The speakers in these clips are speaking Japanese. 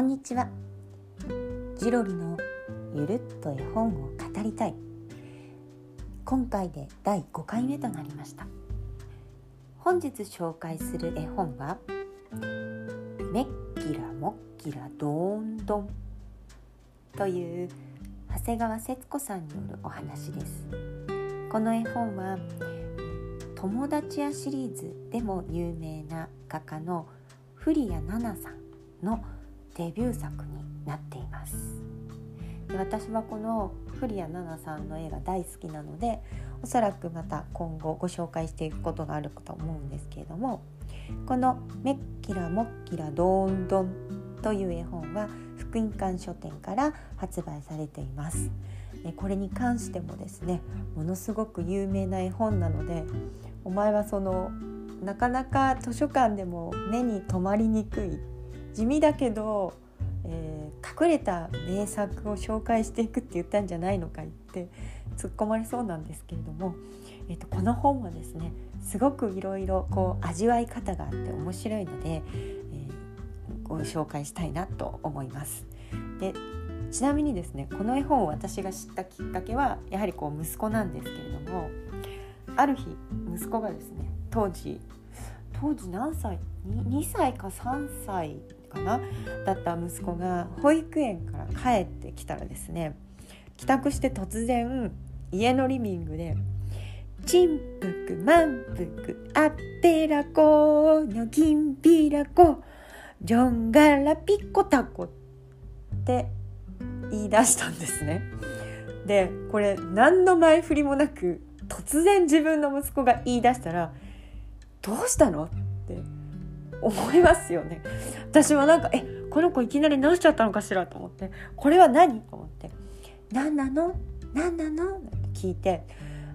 こんにちは。ジロリのゆるっと絵本を語りたい。今回で第5回目となりました。本日紹介する絵本はメッキラモッキラドーンドンという長谷川節子さんによるお話です。この絵本は友達やシリーズでも有名な画家の古谷奈々さんのデビュー作になっています。で私はこの古谷奈々さんの絵が大好きなのでおそらくまた今後ご紹介していくことがあると思うんですけれどもこの「メッキラモッキラドーンドン」という絵本は福音館書店から発売されています。これに関してもですねものすごく有名な絵本なのでお前はそのなかなか図書館でも目に留まりにくい地味だけど、えー、隠れた名作を紹介していくって言ったんじゃないのか言って突っ込まれそうなんですけれども、えーと、この本はですねすごくいろいろこう味わい方があって面白いので、えー、ご紹介したいなと思います。でちなみにですねこの絵本を私が知ったきっかけはやはりこう息子なんですけれどもある日息子がですね当時当時何歳？2, 2歳か3歳かな？だった息子が保育園から帰ってきたらですね帰宅して突然家のリビングで「ちんぷくまんぷくあってらこのきんぴらこジョンガラピコタコ」って言い出したんですね。でこれ何の前振りもなく突然自分の息子が言い出したら「どうしたの?」って思いますよね。私はなんかえこの子いきなり直しちゃったのかしらと思ってこれは何？と思って「何なの？何なの?」って聞いて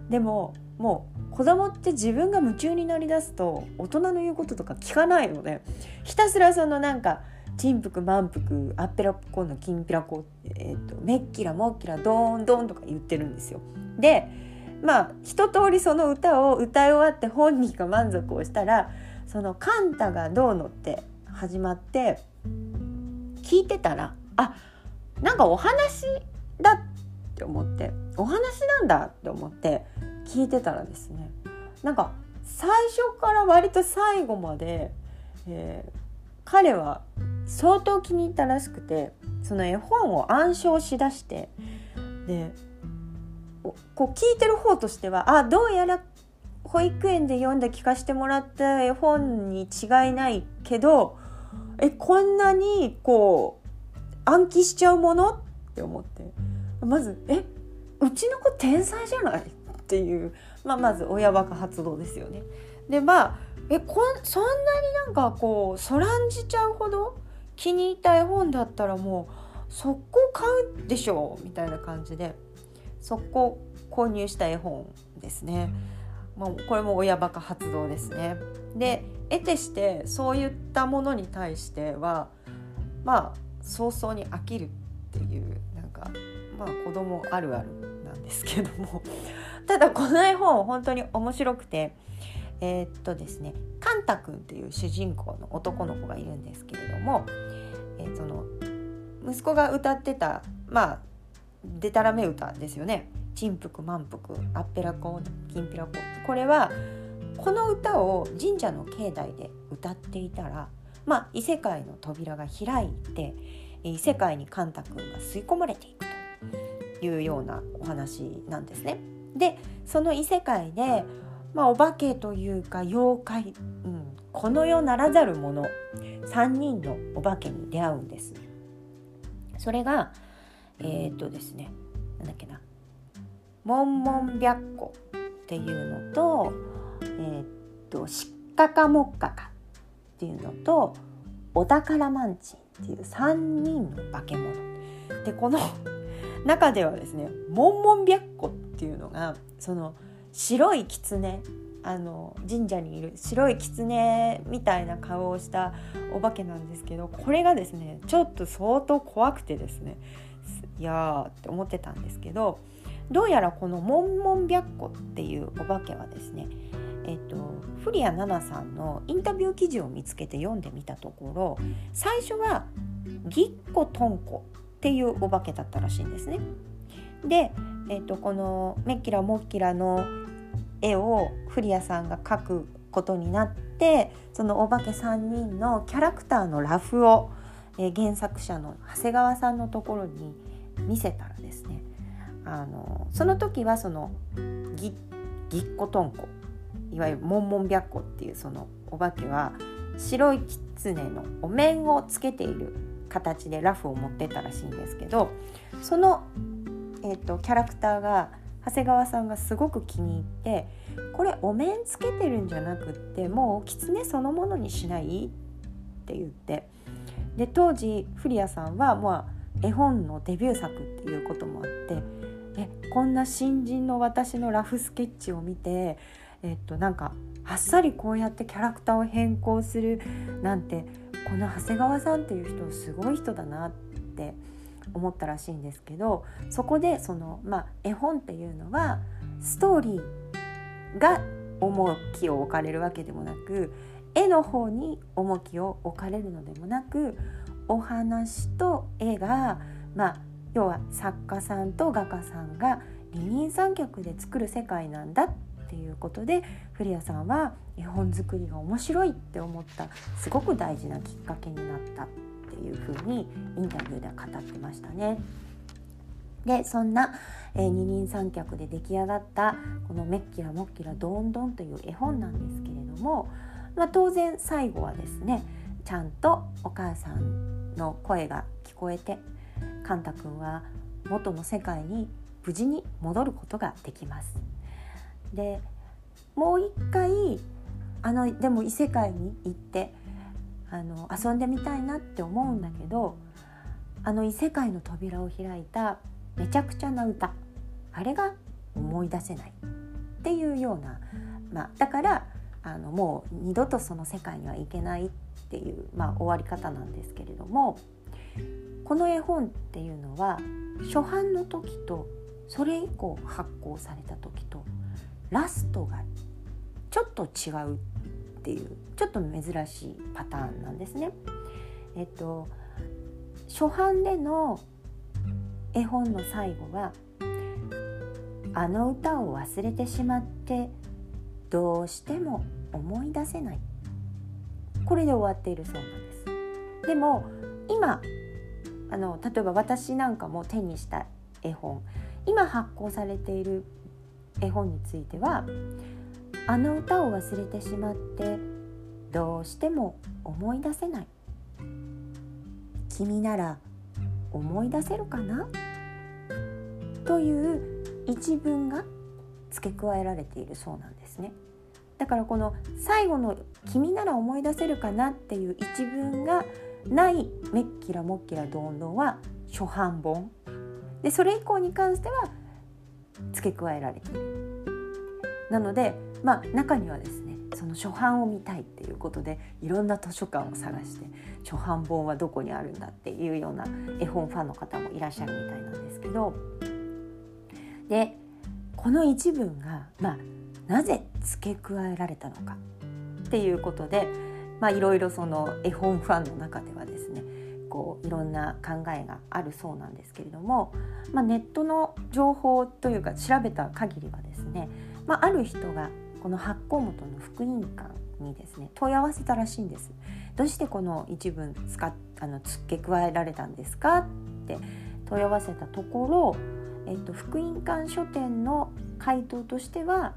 でももう子供って自分が夢中になりだすと大人の言うこととか聞かないのでひたすらそのなんか「ちんぷくまんぷくあっぺらっこのきんぴらこ」えーと「めっきらもっきらどーんどん」とか言ってるんですよ。でまあ一通りその歌を歌い終わって本人が満足をしたらその「カンタがどうの」って始まって聞いてたらあなんかお話だって思ってお話なんだって思って聞いてたらですねなんか最初から割と最後まで、えー、彼は相当気に入ったらしくてその絵本を暗唱しだしてでこう聞いてる方としてはあどうやら保育園で読んで聞かせてもらった絵本に違いないけどえこんなにこう暗記しちゃうもの？って思ってまず「えうちの子天才じゃない?」っていう、まあ、まず親バカ発動ですよね。でまあえこんそんなになんかこうそらんじちゃうほど気に入った絵本だったらもう速攻買うでしょう？みたいな感じで速攻購入した絵本ですね。まあ、これも親バカ発動ですね。で得てしてそういったものに対してはまあ早々に飽きるっていうなんかまあ子供あるあるなんですけども ただこの絵本本当に面白くてえー、っとですねカンタ君っていう主人公の男の子がいるんですけれども、えー、その息子が歌ってたまあでたらめ歌ですよね「ちんぷくまんぷくあっぺらこきんぴらこ」これはこの歌を神社の境内で歌っていたら、まあ、異世界の扉が開いて異世界にカンタ君が吸い込まれていくというようなお話なんですね。でその異世界で、まあ、お化けというか妖怪、うん、この世ならざるもの3人のお化けに出会うんです。それがえー、っとですねなんだっけなモンモン白虎っていうのとえー、っとしっかかもっかかっていうのとお宝マンチンっていう3人の化け物。でこの 中ではですねモンモン白虎っていうのがその白い狐あの神社にいる白い狐みたいな顔をしたお化けなんですけどこれがですねちょっと相当怖くてですねいやーって思ってたんですけどどうやらこのモンモン白虎っていうお化けはですねえっと、古谷奈々さんのインタビュー記事を見つけて読んでみたところ最初はぎっことんこっていうお化けだったらしいんですね。で、えーと、このメッキラモッキラの絵を古谷さんが描くことになってそのお化け3人のキャラクターのラフを、えー、原作者の長谷川さんのところに見せたらあのその時はそのぎぎっことんこいわゆるモンモン白虎っていうそのお化けは白い狐のお面をつけている形でラフを持ってたらしいんですけどその、えーと、キャラクターが長谷川さんがすごく気に入ってこれお面つけてるんじゃなくってもう狐そのものにしないって言ってで当時古谷さんはまあ絵本のデビュー作っていうこともあってえこんな新人の私のラフスケッチを見てえっとなんかあっさりこうやってキャラクターを変更するなんてこの長谷川さんっていう人すごい人だなって思ったらしいんですけどそこでその、まあ、絵本っていうのはストーリーが重きを置かれるわけでもなく絵の方に重きを置かれるのでもなくお話と絵が、まあ、要は作家さんと画家さんが二人三脚で作る世界なんだっていうことで古谷さんは絵本作りが面白いって思ったすごく大事なきっかけになったっていうふうにインタビューでは語ってましたね。でそんな、えー、二人三脚で出来上がったこの「メッキラモッキラドンドン」という絵本なんですけれども、まあ、当然最後はですねちゃんとお母さんの声が聞こえてカンタ君は元の世界に無事に戻ることができます。でもう一回あのでも異世界に行ってあの遊んでみたいなって思うんだけどあの異世界の扉を開いためちゃくちゃな歌あれが思い出せないっていうような、まあ、だからあのもう二度とその世界には行けないっていう、まあ、終わり方なんですけれどもこの絵本っていうのは初版の時とそれ以降発行された時とラストがちょっと違うっていうちょっと珍しいパターンなんですね。えっと初版での絵本の最後は「あの歌を忘れてしまってどうしても思い出せない」これで終わっているそうなんです。でも今あの例えば私なんかも手にした絵本。今発行されている絵本についてはあの歌を忘れてしまってどうしても思い出せない。君なら思い出せるかな？という一文が付け加えられているそうなんですね。だからこの最後の「君なら思い出せるかな」っていう一文がない「メッキラモッキラドンドン」は初版本でそれ以降に関しては付け加えられているなのでまあ中にはですねその初版を見たいっていうことでいろんな図書館を探して初版本はどこにあるんだっていうような絵本ファンの方もいらっしゃるみたいなんですけどでこの一文が、まあ、なぜ付け加えられたのかっていうことでいろいろその絵本ファンの中ではですねこういろんな考えがあるそうなんですけれども、まあ、ネットの情報というか調べた限りはですね、まあ、ある人がこの発行元の福音館にですね問い合わせたらしいんです。どうしてこの一文使っあの付け加えられたんですかって問い合わせたところ、えっと、福音館書店の回答としては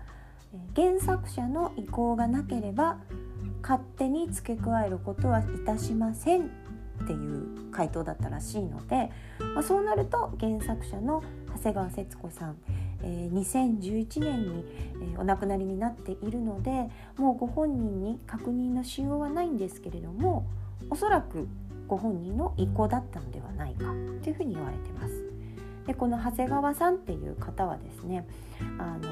原作者の意向がなければ勝手に付け加えることはいたしませんっていう回答だったらしいので、まあ、そうなると原作者の長谷川節子さん、えー、2011年に、えー、お亡くなりになっているのでもうご本人に確認のしようはないんですけれどもおそらくご本人の意向だったのではないかというふうに言われてます。でこの長谷川さんっていう方はですねあの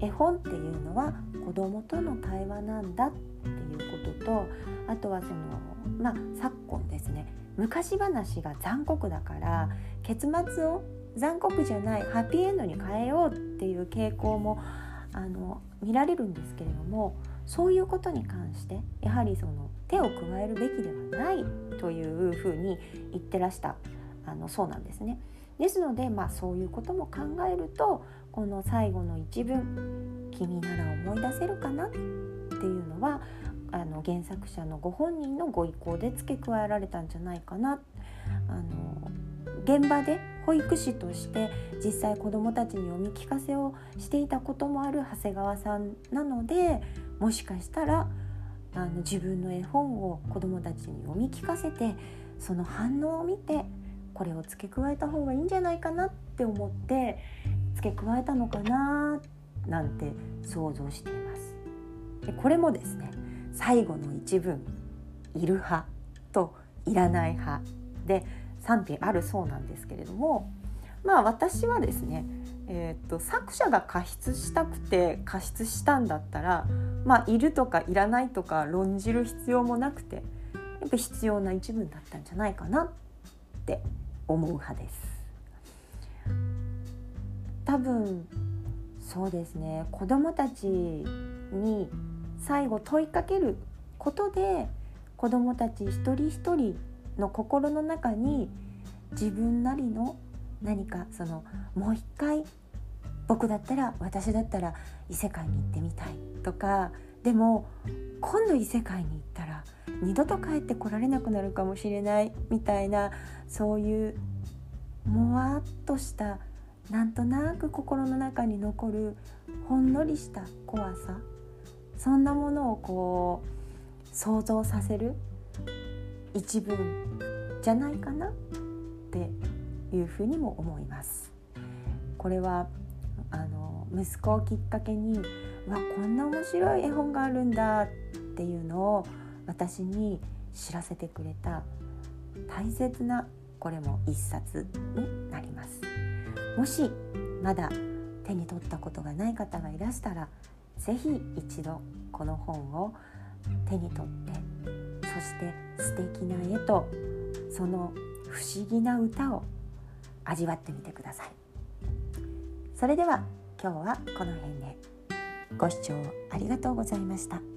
絵本っていうのは子供との対話なんだってこととあとはそのまあ昨今ですね昔話が残酷だから結末を残酷じゃないハッピーエンドに変えようっていう傾向もあの見られるんですけれどもそういうことに関してやはりその手を加えるべきではないというふうに言ってらしたあのそうなんですね。ですので、まあ、そういうことも考えるとこの最後の一文「君なら思い出せるかな?」っていうのはあの原作者のご本人のご意向で付け加えられたんじゃないかなあの現場で保育士として実際子どもたちに読み聞かせをしていたこともある長谷川さんなのでもしかしたらあの自分の絵本を子どもたちに読み聞かせてその反応を見てこれを付け加えた方がいいんじゃないかなって思って付け加えたのかななんて想像しています。でこれもですね最後の一文いる派といらない派で賛否あるそうなんですけれどもまあ私はですね、えーと、作者が加筆したくて加筆したんだったらまあいるとかいらないとか論じる必要もなくてやっぱ必要な一文だったんじゃないかなって思う派です。多分そうですね子どもたちに最後問いかけることで子どもたち一人一人の心の中に自分なりの何かそのもう一回僕だったら私だったら異世界に行ってみたい。とかでも今度異世界に行ったら二度と帰ってこられなくなるかもしれない。みたいなそういうもわっとしたなんとなく心の中に残るほんのりした怖さ。そんなものをこう想像させる一文じゃないかなっていうふうにも思います。これはあの息子をきっかけにわこんな面白い絵本があるんだっていうのを私に知らせてくれた大切なこれも一冊になります。もしまだ手に取ったことがない方がいらしたら是非一度この本を手に取ってそして素敵な絵とその不思議な歌を味わってみてくださいそれでは今日はこの辺でご視聴ありがとうございました。